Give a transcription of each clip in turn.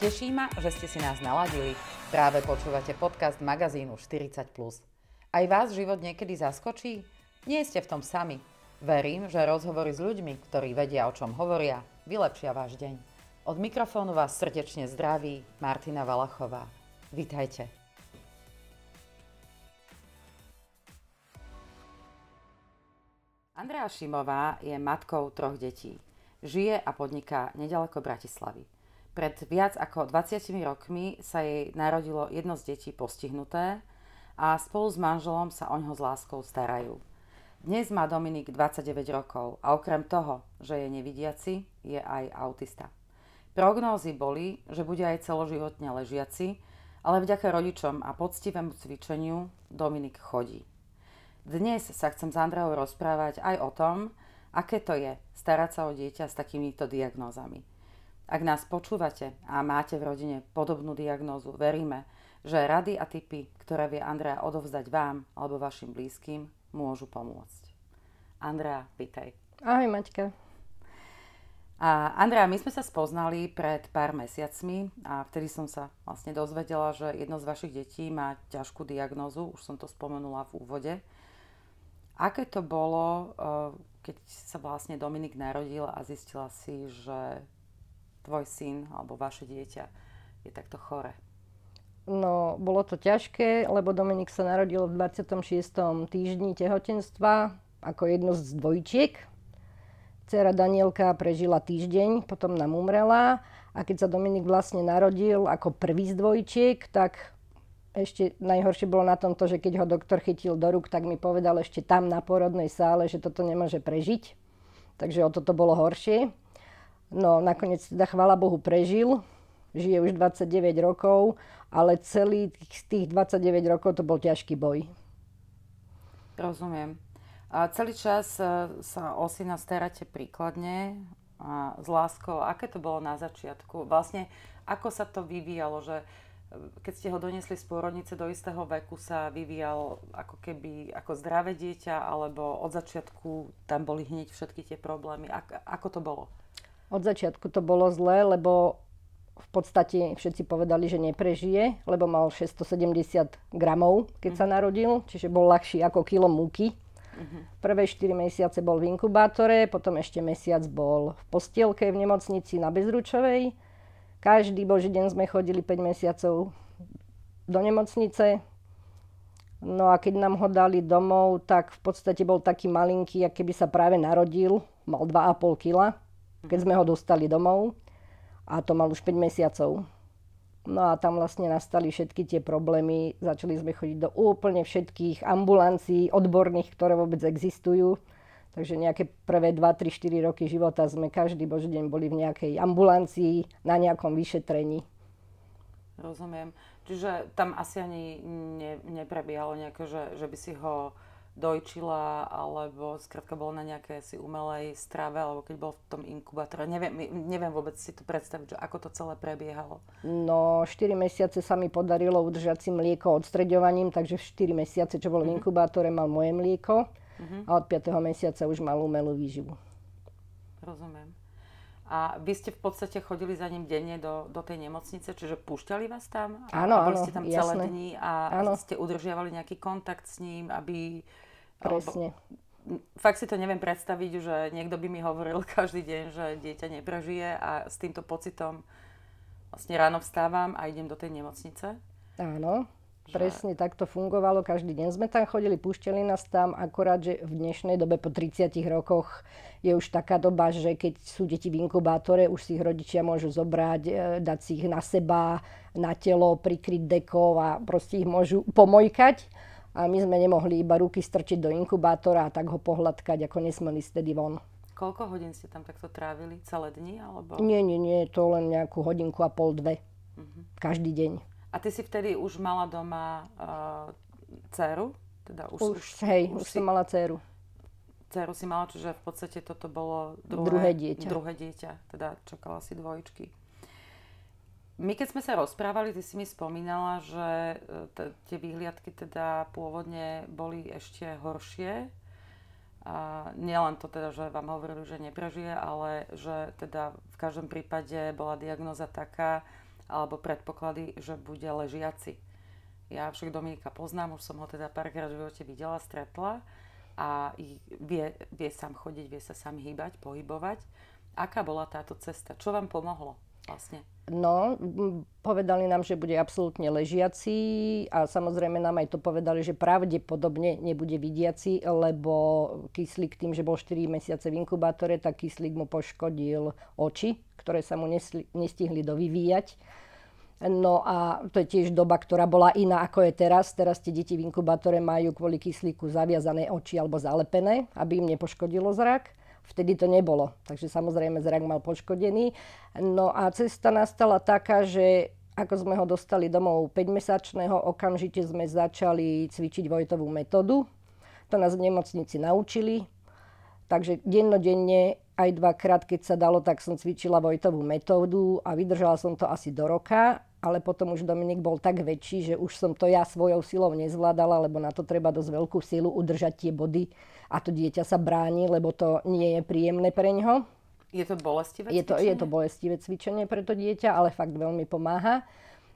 Teší ma, že ste si nás naladili. Práve počúvate podcast magazínu 40+. Aj vás život niekedy zaskočí? Nie ste v tom sami. Verím, že rozhovory s ľuďmi, ktorí vedia, o čom hovoria, vylepšia váš deň. Od mikrofónu vás srdečne zdraví Martina Valachová. Vítajte. Andrea Šimová je matkou troch detí. Žije a podniká nedaleko Bratislavy. Pred viac ako 20 rokmi sa jej narodilo jedno z detí postihnuté a spolu s manželom sa o ňo s láskou starajú. Dnes má Dominik 29 rokov a okrem toho, že je nevidiaci, je aj autista. Prognózy boli, že bude aj celoživotne ležiaci, ale vďaka rodičom a poctivému cvičeniu Dominik chodí. Dnes sa chcem s Andreou rozprávať aj o tom, aké to je starať sa o dieťa s takýmito diagnózami. Ak nás počúvate a máte v rodine podobnú diagnózu, veríme, že rady a tipy, ktoré vie Andrea odovzdať vám alebo vašim blízkym, môžu pomôcť. Andrea, vítaj. Ahoj Maťka. A Andrea, my sme sa spoznali pred pár mesiacmi a vtedy som sa vlastne dozvedela, že jedno z vašich detí má ťažkú diagnózu, už som to spomenula v úvode. Aké to bolo, eh, keď sa vlastne Dominik narodil a zistila si, že tvoj syn alebo vaše dieťa je takto chore? No, bolo to ťažké, lebo Dominik sa narodil v 26. týždni tehotenstva ako jedno z dvojčiek. Cera Danielka prežila týždeň, potom nám umrela a keď sa Dominik vlastne narodil ako prvý z dvojčiek, tak ešte najhoršie bolo na tom to, že keď ho doktor chytil do rúk, tak mi povedal ešte tam na porodnej sále, že toto nemôže prežiť. Takže o toto bolo horšie. No nakoniec teda chvála Bohu prežil, žije už 29 rokov, ale celý tých 29 rokov to bol ťažký boj. Rozumiem. A celý čas e, sa o syna staráte príkladne a s láskou. Aké to bolo na začiatku? Vlastne, ako sa to vyvíjalo, že e, keď ste ho donesli z pôrodnice do istého veku, sa vyvíjal ako keby ako zdravé dieťa, alebo od začiatku tam boli hneď všetky tie problémy. Ako to bolo? Od začiatku to bolo zlé, lebo v podstate všetci povedali, že neprežije, lebo mal 670 gramov, keď sa mhm. narodil, čiže bol ľahší ako kilo múky. Uh-huh. Prvé 4 mesiace bol v inkubátore, potom ešte mesiac bol v postielke v nemocnici na Bezručovej. Každý boží deň sme chodili 5 mesiacov do nemocnice. No a keď nám ho dali domov, tak v podstate bol taký malinký, aký by sa práve narodil. Mal 2,5 kg keď sme ho dostali domov a to mal už 5 mesiacov. No a tam vlastne nastali všetky tie problémy. Začali sme chodiť do úplne všetkých ambulancií odborných, ktoré vôbec existujú. Takže nejaké prvé 2, 3, 4 roky života sme každý boží deň boli v nejakej ambulancii na nejakom vyšetrení. Rozumiem. Čiže tam asi ani ne, neprebiehalo nejaké, že, že by si ho dojčila, alebo skrátka bol na nejaké si umelej strave, alebo keď bol v tom inkubátore. Neviem, neviem vôbec si to predstaviť, že ako to celé prebiehalo. No, 4 mesiace sa mi podarilo udržať si mlieko odstreďovaním, takže 4 mesiace, čo bol v mhm. inkubátore, mal moje mlieko uh-huh. a od 5. mesiaca už mal umelú výživu. Rozumiem. A vy ste v podstate chodili za ním denne do, do tej nemocnice, čiže púšťali vás tam? Áno, a boli ste tam jasné. celé dni a áno. ste udržiavali nejaký kontakt s ním, aby... Presne. Fakt si to neviem predstaviť, že niekto by mi hovoril každý deň, že dieťa neprežije a s týmto pocitom vlastne ráno vstávam a idem do tej nemocnice. Áno. Presne tak to fungovalo, každý deň sme tam chodili, púšťali nás tam, akorát, že v dnešnej dobe po 30 rokoch je už taká doba, že keď sú deti v inkubátore, už si ich rodičia môžu zobrať, e, dať si ich na seba, na telo, prikryť dekov a proste ich môžu pomojkať. A my sme nemohli iba ruky strčiť do inkubátora a tak ho pohľadkať, ako nesmeli stedy von. Koľko hodín ste tam takto trávili? Celé dni? Alebo... Nie, nie, nie, to len nejakú hodinku a pol, dve. Uh-huh. Každý deň. A ty si vtedy už mala doma uh, dceru? Teda už, už, hej, už, už si... som mala dceru. Dceru si mala, čiže v podstate toto bolo druhé, druhé dieťa. Druhé dieťa, teda čakala si dvojčky. My keď sme sa rozprávali, ty si mi spomínala, že e, t- tie výhliadky teda pôvodne boli ešte horšie. A nielen to teda, že vám hovorili, že neprežije, ale že teda v každom prípade bola diagnoza taká, alebo predpoklady, že bude ležiaci. Ja však Dominika poznám, už som ho teda párkrát v živote videla, stretla a vie, vie sám chodiť, vie sa sám hýbať, pohybovať. Aká bola táto cesta? Čo vám pomohlo vlastne? No, povedali nám, že bude absolútne ležiaci a samozrejme nám aj to povedali, že pravdepodobne nebude vidiaci, lebo kyslík tým, že bol 4 mesiace v inkubátore, tak kyslík mu poškodil oči, ktoré sa mu nestihli dovyvíjať. No a to je tiež doba, ktorá bola iná ako je teraz. Teraz tie deti v inkubátore majú kvôli kyslíku zaviazané oči alebo zalepené, aby im nepoškodilo zrak. Vtedy to nebolo, takže samozrejme zrak mal poškodený. No a cesta nastala taká, že ako sme ho dostali domov 5-mesačného, okamžite sme začali cvičiť Vojtovú metódu. To nás v nemocnici naučili. Takže dennodenne aj dvakrát, keď sa dalo, tak som cvičila Vojtovú metódu a vydržala som to asi do roka. Ale potom už Dominik bol tak väčší, že už som to ja svojou silou nezvládala, lebo na to treba dosť veľkú silu udržať tie body a to dieťa sa bráni, lebo to nie je príjemné pre ňo. Je to bolestivé je to, cvičenie? Je to bolestivé cvičenie pre to dieťa, ale fakt veľmi pomáha.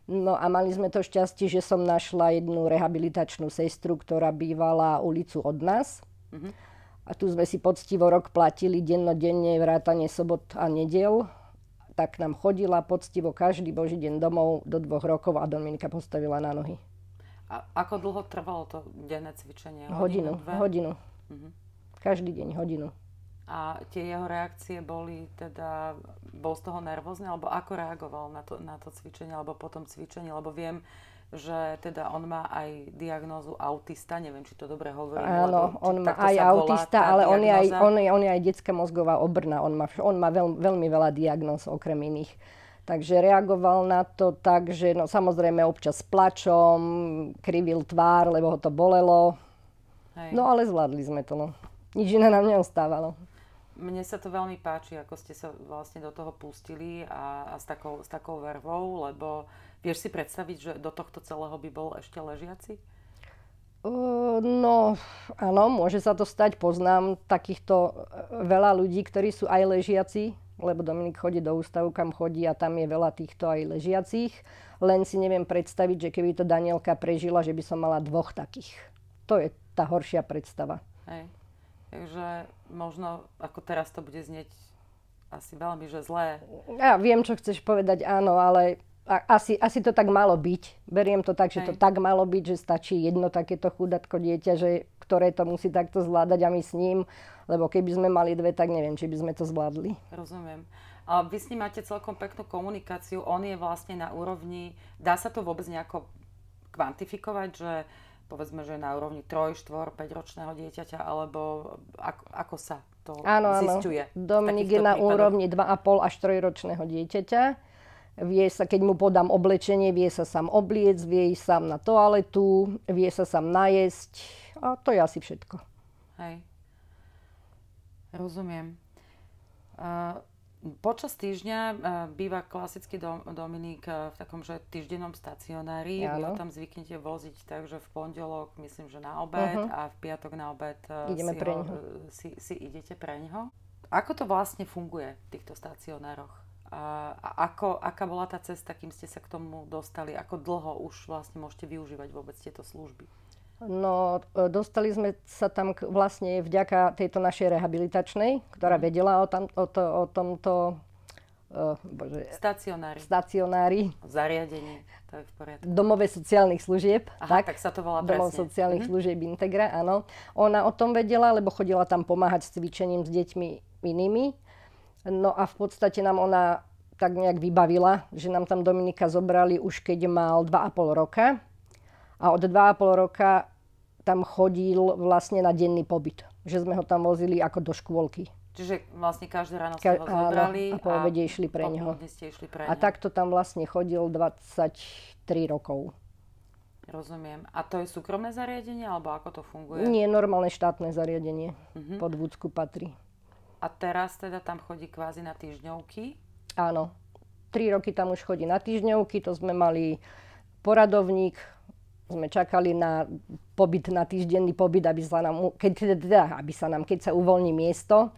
No a mali sme to šťastie, že som našla jednu rehabilitačnú sestru, ktorá bývala ulicu od nás. Uh-huh. A tu sme si poctivo rok platili dennodenne vrátanie sobot a nedel. Tak nám chodila poctivo každý boží deň domov do dvoch rokov a Dominika postavila na nohy. A ako dlho trvalo to denné cvičenie? Hodinu, hodinu. hodinu. Uh-huh. Každý deň hodinu. A tie jeho reakcie boli teda, bol z toho nervózny, alebo ako reagoval na to, na to cvičenie, alebo potom cvičenie, lebo viem, že teda on má aj diagnózu autista, neviem, či to dobre hovorím. Áno, on má aj autista, ale on je aj, on, je, on je aj detská mozgová obrna, on má, on má veľ, veľmi veľa diagnóz okrem iných. Takže reagoval na to tak, že no, samozrejme občas plačom, krivil tvár, lebo ho to bolelo, Hej. No ale zvládli sme to, no. Nič iné nám neostávalo. Mne sa to veľmi páči, ako ste sa vlastne do toho pustili a, a s, takou, s takou vervou, lebo vieš si predstaviť, že do tohto celého by bol ešte ležiaci? Uh, no, áno, môže sa to stať. Poznám takýchto e, veľa ľudí, ktorí sú aj ležiaci, lebo Dominik chodí do ústavu, kam chodí a tam je veľa týchto aj ležiacich. Len si neviem predstaviť, že keby to Danielka prežila, že by som mala dvoch takých. To je tá horšia predstava. Hej. Takže možno, ako teraz to bude znieť asi veľmi, že zlé. Ja viem, čo chceš povedať, áno, ale asi, asi to tak malo byť. Beriem to tak, že Hej. to tak malo byť, že stačí jedno takéto chudatko dieťa, že, ktoré to musí takto zvládať a my s ním. Lebo keby sme mali dve, tak neviem, či by sme to zvládli. Rozumiem. A vy s ním máte celkom peknú komunikáciu. On je vlastne na úrovni, dá sa to vôbec nejako kvantifikovať, že povedzme, že na úrovni 3, 4, 5 ročného dieťaťa, alebo ako, ako sa to áno, zistuje? Áno. Dominik je na prípadoch? úrovni 2,5 až 3 ročného dieťaťa. Vie sa, keď mu podám oblečenie, vie sa sám obliec, vie ísť sám na toaletu, vie sa sám najesť. A to je asi všetko. Hej. Rozumiem. Uh, Počas týždňa uh, býva klasický dom, Dominik uh, v takom, že týždennom stacionári. Vy ho tam zvyknete voziť tak, že v pondelok, myslím, že na obed uh-huh. a v piatok na obed uh, Ideme si, pre ho, si, si idete pre neho. Ako to vlastne funguje v týchto stacionároch? A, a ako, aká bola tá cesta, kým ste sa k tomu dostali? Ako dlho už vlastne môžete využívať vôbec tieto služby? No, e, dostali sme sa tam vlastne vďaka tejto našej rehabilitačnej, ktorá mhm. vedela o, tam, o, to, o tomto uh, bože, stacionári. stacionári. Zariadení, to je v poriadku. Domove sociálnych služieb. Aha, tak, tak sa to volá Domov presne. sociálnych mm-hmm. služieb Integra, áno. Ona o tom vedela, lebo chodila tam pomáhať s cvičením s deťmi inými. No a v podstate nám ona tak nejak vybavila, že nám tam Dominika zobrali už keď mal 2,5 roka. A od 2,5 roka tam chodil vlastne na denný pobyt. Že sme ho tam vozili ako do škôlky. Čiže vlastne každé ráno ste ho zobrali áno, a po obede išli pre neho. Ste išli pre a takto tam vlastne chodil 23 rokov. Rozumiem. A to je súkromné zariadenie, alebo ako to funguje? Nie, normálne štátne zariadenie. Uh-huh. Pod Vúcku patrí. A teraz teda tam chodí kvázi na týždňovky? Áno. Tri roky tam už chodí na týždňovky, to sme mali poradovník, sme čakali na pobyt, na týždenný pobyt, aby sa nám, keď, teda, aby sa nám, keď sa uvoľní miesto,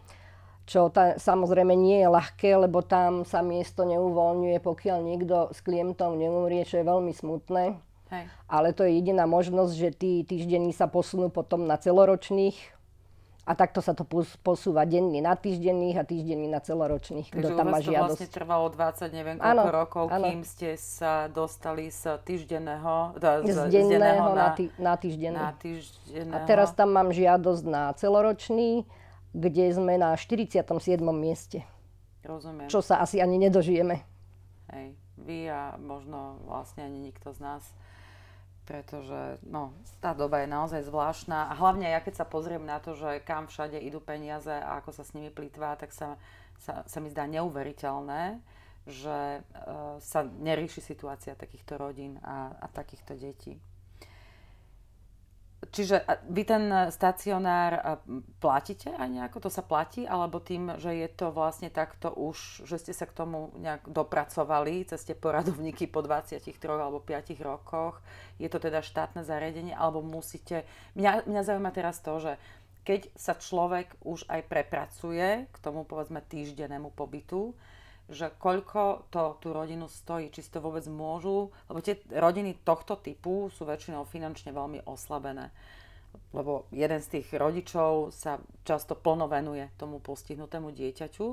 čo tá, samozrejme nie je ľahké, lebo tam sa miesto neuvoľňuje, pokiaľ niekto s klientom neumrie, čo je veľmi smutné. Hej. Ale to je jediná možnosť, že tí týždenní sa posunú potom na celoročných a takto sa to posúva denný na týždenných a týždenný na celoročných, kto tam má žiadosť. vlastne trvalo 20 neviem koľko ano, rokov, ano. kým ste sa dostali z týždenného, z, z denného na, tý, na týždenný. Na týždenného. A teraz tam mám žiadosť na celoročný, kde sme na 47. mieste. Rozumiem. Čo sa asi ani nedožijeme. Hej, vy a možno vlastne ani nikto z nás pretože no, tá doba je naozaj zvláštna a hlavne ja keď sa pozriem na to, že kam všade idú peniaze a ako sa s nimi plýtvá, tak sa, sa, sa mi zdá neuveriteľné, že uh, sa nerieši situácia takýchto rodín a, a takýchto detí. Čiže vy ten stacionár platíte aj nejako? To sa platí? Alebo tým, že je to vlastne takto už, že ste sa k tomu nejak dopracovali cez tie poradovníky po 23 alebo 5 rokoch? Je to teda štátne zariadenie? Alebo musíte... Mňa, mňa zaujíma teraz to, že keď sa človek už aj prepracuje k tomu povedzme týždennému pobytu, že koľko to tú rodinu stojí, či si to vôbec môžu, lebo tie rodiny tohto typu sú väčšinou finančne veľmi oslabené. Lebo jeden z tých rodičov sa často plno venuje tomu postihnutému dieťaťu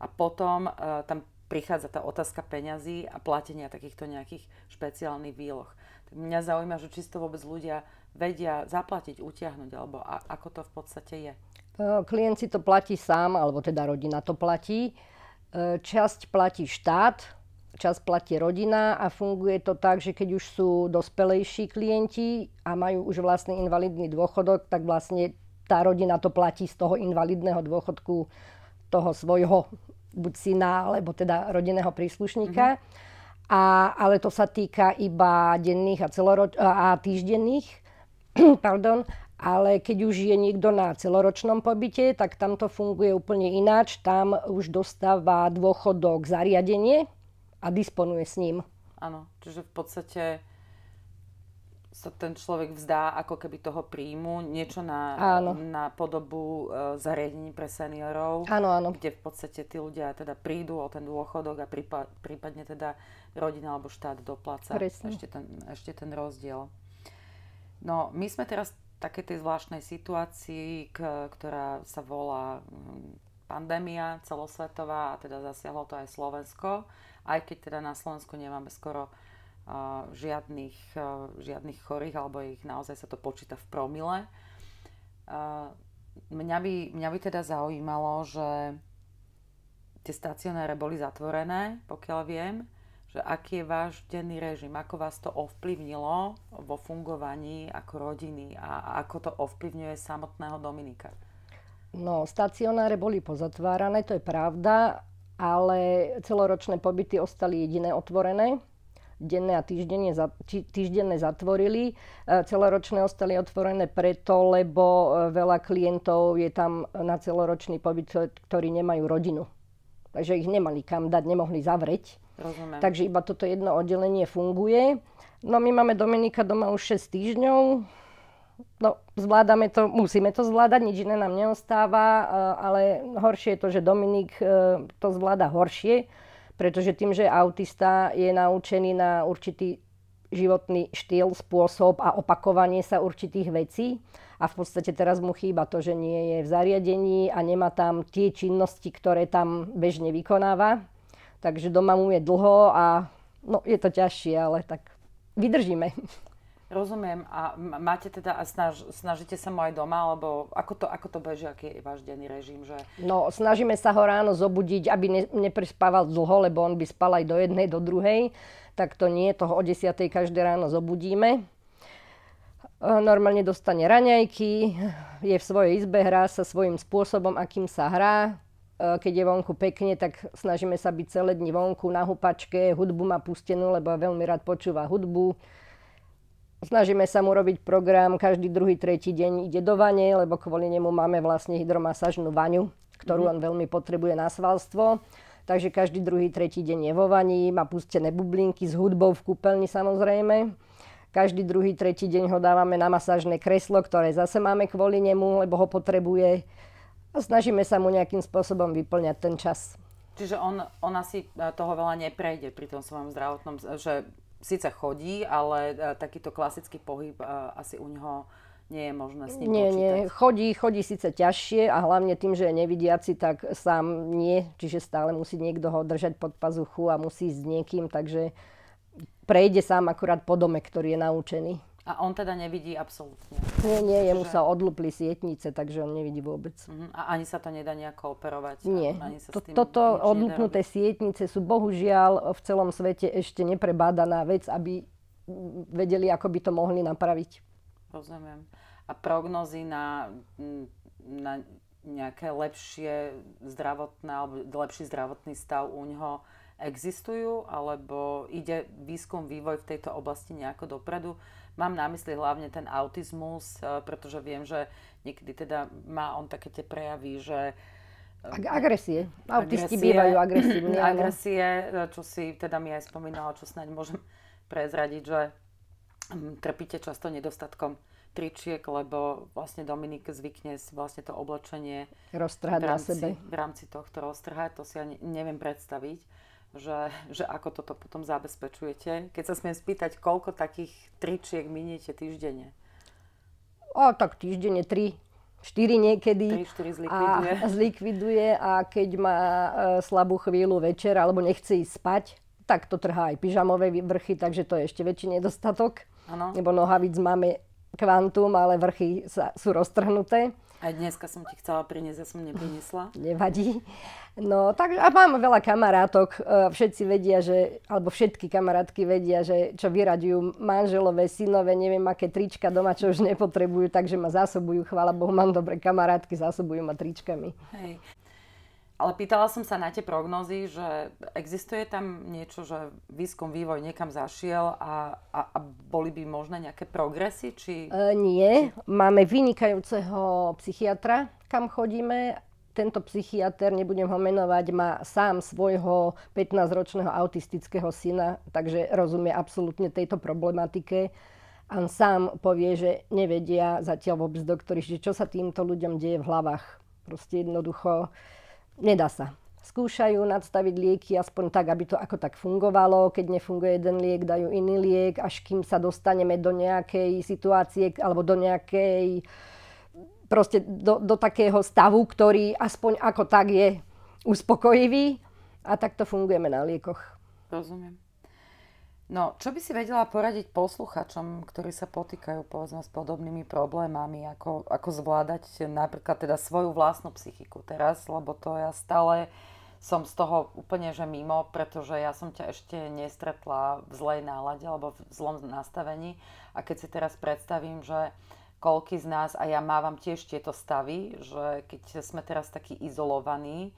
a potom e, tam prichádza tá otázka peňazí a platenia takýchto nejakých špeciálnych výloh. Tak mňa zaujíma, že to vôbec ľudia vedia zaplatiť, utiahnuť, alebo a, ako to v podstate je. E, klient si to platí sám, alebo teda rodina to platí. E, časť platí štát, časť platí rodina a funguje to tak, že keď už sú dospelejší klienti a majú už vlastný invalidný dôchodok, tak vlastne tá rodina to platí z toho invalidného dôchodku toho svojho buď syna, alebo teda rodinného príslušníka. Mm-hmm. A, ale to sa týka iba denných a, celoroč- a týždenných. Pardon ale keď už je niekto na celoročnom pobyte, tak tam to funguje úplne ináč. Tam už dostáva dôchodok zariadenie a disponuje s ním. Áno, čiže v podstate sa ten človek vzdá ako keby toho príjmu, niečo na, na podobu e, zariadení pre seniorov, áno, áno. kde v podstate tí ľudia teda prídu o ten dôchodok a prípad, prípadne teda rodina alebo štát dopláca ešte ten, ešte ten rozdiel. No, my sme teraz takej tej zvláštnej situácii, k, ktorá sa volá mm, pandémia celosvetová a teda zasiahlo to aj Slovensko, aj keď teda na Slovensku nemáme skoro uh, žiadnych, uh, žiadnych chorých, alebo ich naozaj sa to počíta v promile. Uh, mňa, by, mňa by teda zaujímalo, že tie stacionáre boli zatvorené, pokiaľ viem, že aký je váš denný režim, ako vás to ovplyvnilo vo fungovaní ako rodiny a ako to ovplyvňuje samotného Dominika. No, stacionáre boli pozatvárané, to je pravda, ale celoročné pobyty ostali jediné otvorené. Denné a týždenne, týždenné zatvorili. E, celoročné ostali otvorené preto, lebo e, veľa klientov je tam na celoročný pobyt, ktorí nemajú rodinu. Takže ich nemali kam dať, nemohli zavrieť Rozumiem. Takže iba toto jedno oddelenie funguje. No my máme Dominika doma už 6 týždňov. No, zvládame to, musíme to zvládať, nič iné nám neostáva, eh, ale horšie je to, že Dominik eh, to zvláda horšie, pretože tým, že autista je naučený na určitý životný štýl, spôsob a opakovanie sa určitých vecí. A v podstate teraz mu chýba to, že nie je v zariadení a nemá tam tie činnosti, ktoré tam bežne vykonáva. Takže doma mu je dlho a no, je to ťažšie, ale tak vydržíme. Rozumiem. A máte teda, a snaž, snažíte sa mu aj doma, alebo ako to, ako to beží, aký je váš denný režim? Že... No, snažíme sa ho ráno zobudiť, aby ne, neprespával dlho, lebo on by spal aj do jednej, do druhej. Tak to nie, toho o 10. každé ráno zobudíme. Normálne dostane raňajky, je v svojej izbe, hrá sa svojím spôsobom, akým sa hrá keď je vonku pekne, tak snažíme sa byť celé dni vonku na hupačke, hudbu má pustenú, lebo veľmi rád počúva hudbu. Snažíme sa mu robiť program, každý druhý, tretí deň ide do vane, lebo kvôli nemu máme vlastne hydromasážnu vaňu, ktorú mm. on veľmi potrebuje na svalstvo. Takže každý druhý, tretí deň je vo vani, má pustené bublinky s hudbou v kúpeľni samozrejme. Každý druhý, tretí deň ho dávame na masážne kreslo, ktoré zase máme kvôli nemu, lebo ho potrebuje A snažíme sa mu nejakým spôsobom vyplňať ten čas. Čiže on, on asi e, toho veľa neprejde pri tom svojom zdravotnom, že síce chodí, ale e, takýto klasický pohyb e, asi u neho nie je možné s ním Nie, počítať. nie. Chodí, chodí síce ťažšie a hlavne tým, že je nevidiaci, tak sám nie. Čiže stále musí niekto ho držať pod pazuchu a musí ísť s niekým, takže prejde sám akurát po dome, ktorý je naučený. A on teda nevidí absolútne. Nie, nie, jemu Čiže- sa odlupli sietnice, takže on nevidí vôbec. Mhm. A ani sa to nedá nejako operovať? Nie. Ani sa To, s tým toto robiť? sietnice sú bohužiaľ v celom svete ešte neprebádaná vec, aby vedeli, ako by to mohli napraviť. Rozumiem. A prognozy na, na nejaké lepšie zdravotné alebo lepší zdravotný stav u neho existujú? Alebo ide výskum, vývoj v tejto oblasti nejako dopredu? Mám na mysli hlavne ten autizmus, eh, pretože viem, že niekedy teda má on také tie prejavy, že Ag- agresie. Autisti bývajú agresívni. Agresie, e, čo si teda mi aj spomínala, čo snáď môžem prezradiť, že mm, trpíte často nedostatkom tričiek, lebo vlastne Dominik zvykne si vlastne to oblečenie Roztrhať v na sebe. v rámci tohto roztrhať. To si ani neviem predstaviť, že, že ako toto potom zabezpečujete. Keď sa smiem spýtať, koľko takých tričiek miniete týždenne? O, tak týždenne 3, 4 niekedy. 3-4 zlikviduje. A zlikviduje a keď má e, slabú chvíľu večer alebo nechce ísť spať, tak to trhá aj pyžamové vrchy, takže to je ešte väčší nedostatok. Áno. Lebo nohavíc máme kvantum, ale vrchy sa, sú roztrhnuté. Aj dneska som ti chcela priniesť, ja som neprinesla. Nevadí. No, tak a mám veľa kamarátok. e, Všetci vedia, že, alebo všetky kamarátky vedia, že čo vyraďujú manželové, synové, neviem aké trička doma, čo už nepotrebujú, takže ma zásobujú. Chvála Bohu, mám dobré kamarátky, zásobujú ma tričkami. Hej. Ale pýtala som sa na tie prognózy, že existuje tam niečo, že výskum, vývoj niekam zašiel a, a, a boli by možné nejaké progresy? Či... E, nie, máme vynikajúceho psychiatra, kam chodíme. Tento psychiatr, nebudem ho menovať, má sám svojho 15-ročného autistického syna, takže rozumie absolútne tejto problematike. A sám povie, že nevedia zatiaľ vôbec doktori, že čo sa týmto ľuďom deje v hlavách. Proste jednoducho nedá sa. Skúšajú nadstaviť lieky aspoň tak, aby to ako tak fungovalo. Keď nefunguje jeden liek, dajú iný liek, až kým sa dostaneme do nejakej situácie alebo do nejakej proste do, do takého stavu, ktorý aspoň ako tak je uspokojivý a takto fungujeme na liekoch. Rozumiem. No, čo by si vedela poradiť posluchačom, ktorí sa potýkajú povedzme s podobnými problémami, ako, ako zvládať napríklad teda svoju vlastnú psychiku teraz, lebo to ja stále som z toho úplne že mimo, pretože ja som ťa ešte nestretla v zlej nálade alebo v zlom nastavení. A keď si teraz predstavím, že koľky z nás, a ja mávam tiež tieto stavy, že keď sme teraz takí izolovaní,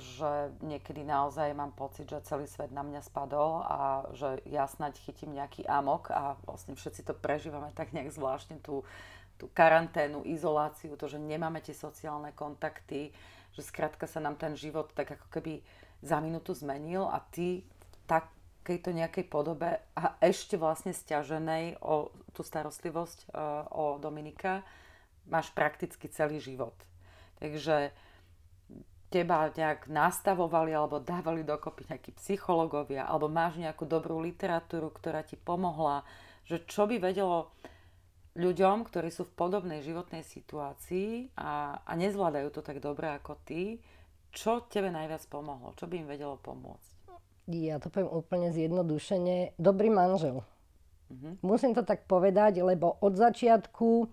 že niekedy naozaj mám pocit, že celý svet na mňa spadol a že ja snáď chytím nejaký amok a vlastne všetci to prežívame tak nejak zvláštne tú, tú karanténu, izoláciu, to, že nemáme tie sociálne kontakty, že skrátka sa nám ten život tak ako keby za minútu zmenil a ty v takejto nejakej podobe a ešte vlastne stiaženej o tú starostlivosť e, o Dominika máš prakticky celý život. Takže teba nejak nastavovali alebo dávali dokopy nejakí psychológovia, alebo máš nejakú dobrú literatúru, ktorá ti pomohla, že čo by vedelo ľuďom, ktorí sú v podobnej životnej situácii a, a nezvládajú to tak dobre ako ty, čo tebe najviac pomohlo? Čo by im vedelo pomôcť? Ja to poviem úplne zjednodušene. Dobrý manžel. Musím to tak povedať, lebo od začiatku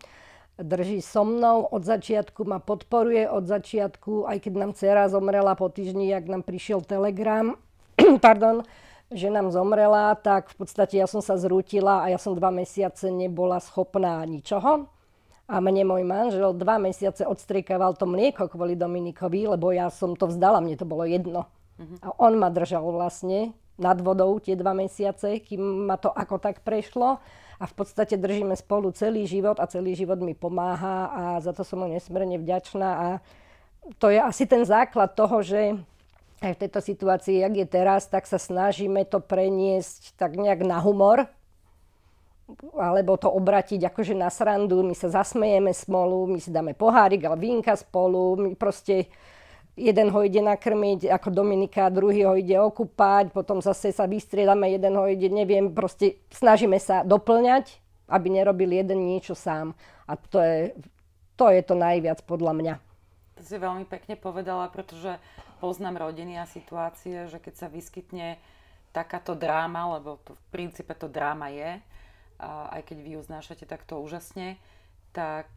drží so mnou, od začiatku ma podporuje, od začiatku, aj keď nám dcera zomrela po týždni, jak nám prišiel telegram, pardon, že nám zomrela, tak v podstate ja som sa zrútila a ja som dva mesiace nebola schopná ničoho. A mne môj manžel dva mesiace odstriekával to mlieko kvôli Dominikovi, lebo ja som to vzdala, mne to bolo jedno. A on ma držal vlastne nad vodou tie dva mesiace, kým ma to ako tak prešlo. A v podstate držíme spolu celý život a celý život mi pomáha a za to som mu nesmierne vďačná. A to je asi ten základ toho, že aj v tejto situácii, jak je teraz, tak sa snažíme to preniesť tak nejak na humor. alebo to obratiť akože na srandu, my sa zasmejeme spolu, my si dáme pohárik ale vínka spolu, my proste jeden ho ide nakrmiť ako Dominika, druhý ho ide okúpať, potom zase sa vystriedame, jeden ho ide, neviem, proste snažíme sa doplňať, aby nerobil jeden niečo sám. A to je to, je to najviac podľa mňa. To si veľmi pekne povedala, pretože poznám rodiny a situácie, že keď sa vyskytne takáto dráma, lebo to v princípe to dráma je, a aj keď vy ju takto úžasne, tak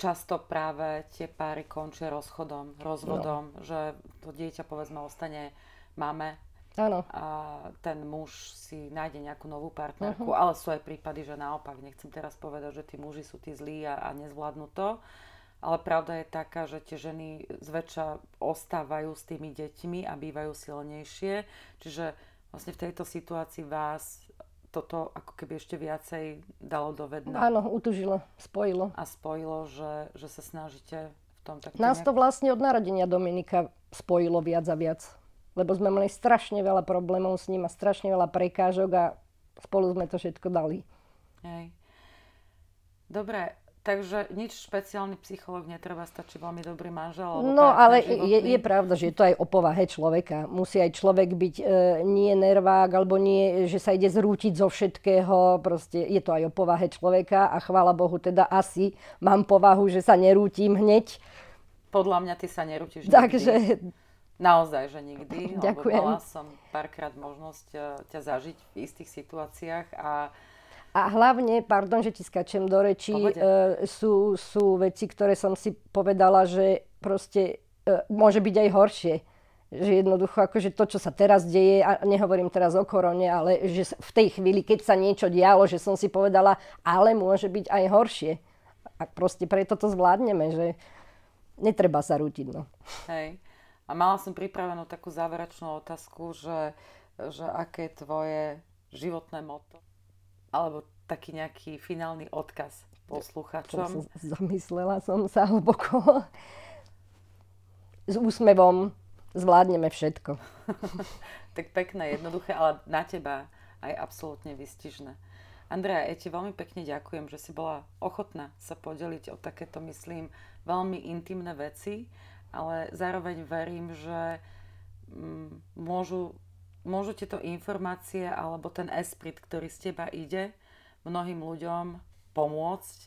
často práve tie páry končia rozchodom, rozvodom, no. že to dieťa povedzme ostane máme Áno. a ten muž si nájde nejakú novú partnerku, uh-huh. ale sú aj prípady, že naopak, nechcem teraz povedať, že tí muži sú tí zlí a, a nezvládnu to, ale pravda je taká, že tie ženy zväčša ostávajú s tými deťmi a bývajú silnejšie, čiže vlastne v tejto situácii vás toto ako keby ešte viacej dalo do vedna. Áno, utužilo, spojilo. A spojilo, že, že sa snažíte v tom tak Nás nejak... to vlastne od narodenia Dominika spojilo viac a viac. Lebo sme mali strašne veľa problémov s ním a strašne veľa prekážok a spolu sme to všetko dali. Hej. Dobre, Takže nič špeciálny psychológ netreba, stačí veľmi dobrý manžel. No ale je, je pravda, že je to aj o povahe človeka. Musí aj človek byť e, nie nervák, alebo nie, že sa ide zrútiť zo všetkého. Proste je to aj o povahe človeka a chvála Bohu, teda asi mám povahu, že sa nerútim hneď. Podľa mňa ty sa nerútiš nikdy. Takže... Naozaj, že nikdy. Ďakujem. Lebo mala som párkrát možnosť e, ťa zažiť v istých situáciách a a hlavne, pardon, že ti skačem do rečí, e, sú, sú veci, ktoré som si povedala, že proste e, môže byť aj horšie. Že jednoducho, akože to, čo sa teraz deje, a nehovorím teraz o korone, ale že v tej chvíli, keď sa niečo dialo, že som si povedala, ale môže byť aj horšie. A proste preto to zvládneme, že netreba sa rútiť. No. Hej. A mala som pripravenú takú záverečnú otázku, že, že aké je tvoje životné moto? Alebo taký nejaký finálny odkaz posluchačom? Zamyslela som sa hlboko. S úsmevom zvládneme všetko. tak pekné, jednoduché, ale na teba aj absolútne vystižné. Andrea, ja ti veľmi pekne ďakujem, že si bola ochotná sa podeliť o takéto, myslím, veľmi intimné veci, ale zároveň verím, že mm, môžu môžu tieto informácie alebo ten esprit, ktorý z teba ide, mnohým ľuďom pomôcť?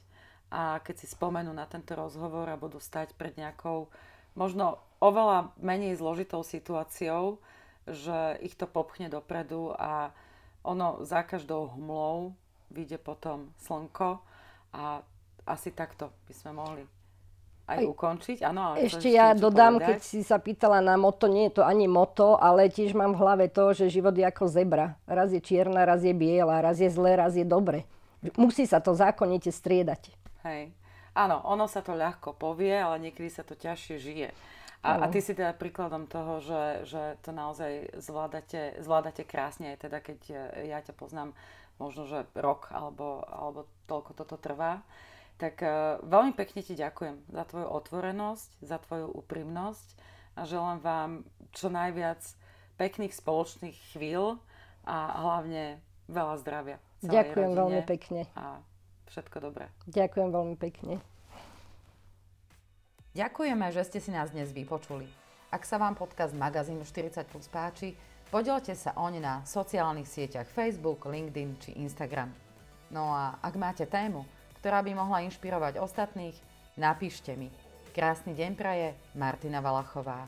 A keď si spomenú na tento rozhovor a budú stať pred nejakou možno oveľa menej zložitou situáciou, že ich to popchne dopredu a ono za každou hmlou vyjde potom slnko a asi takto by sme mohli aj, ukončiť. Áno, ale ešte ja dodám, povedať. keď si sa pýtala na moto, nie je to ani moto, ale tiež mám v hlave to, že život je ako zebra. Raz je čierna, raz je biela, raz je zlé, raz je dobre. Musí sa to zákonite striedať. Hej. Áno, ono sa to ľahko povie, ale niekedy sa to ťažšie žije. A, a ty si teda príkladom toho, že, že to naozaj zvládate, zvládate krásne, aj teda keď ja ťa poznám možno, že rok alebo, alebo toľko toto trvá. Tak uh, veľmi pekne ti ďakujem za tvoju otvorenosť, za tvoju úprimnosť a želám vám čo najviac pekných spoločných chvíľ a hlavne veľa zdravia. Ďakujem veľmi pekne. A všetko dobré. Ďakujem veľmi pekne. Ďakujeme, že ste si nás dnes vypočuli. Ak sa vám podcast magazínu 40 plus páči, podielte sa oň na sociálnych sieťach Facebook, LinkedIn či Instagram. No a ak máte tému, ktorá by mohla inšpirovať ostatných, napíšte mi. Krásny deň praje Martina Valachová.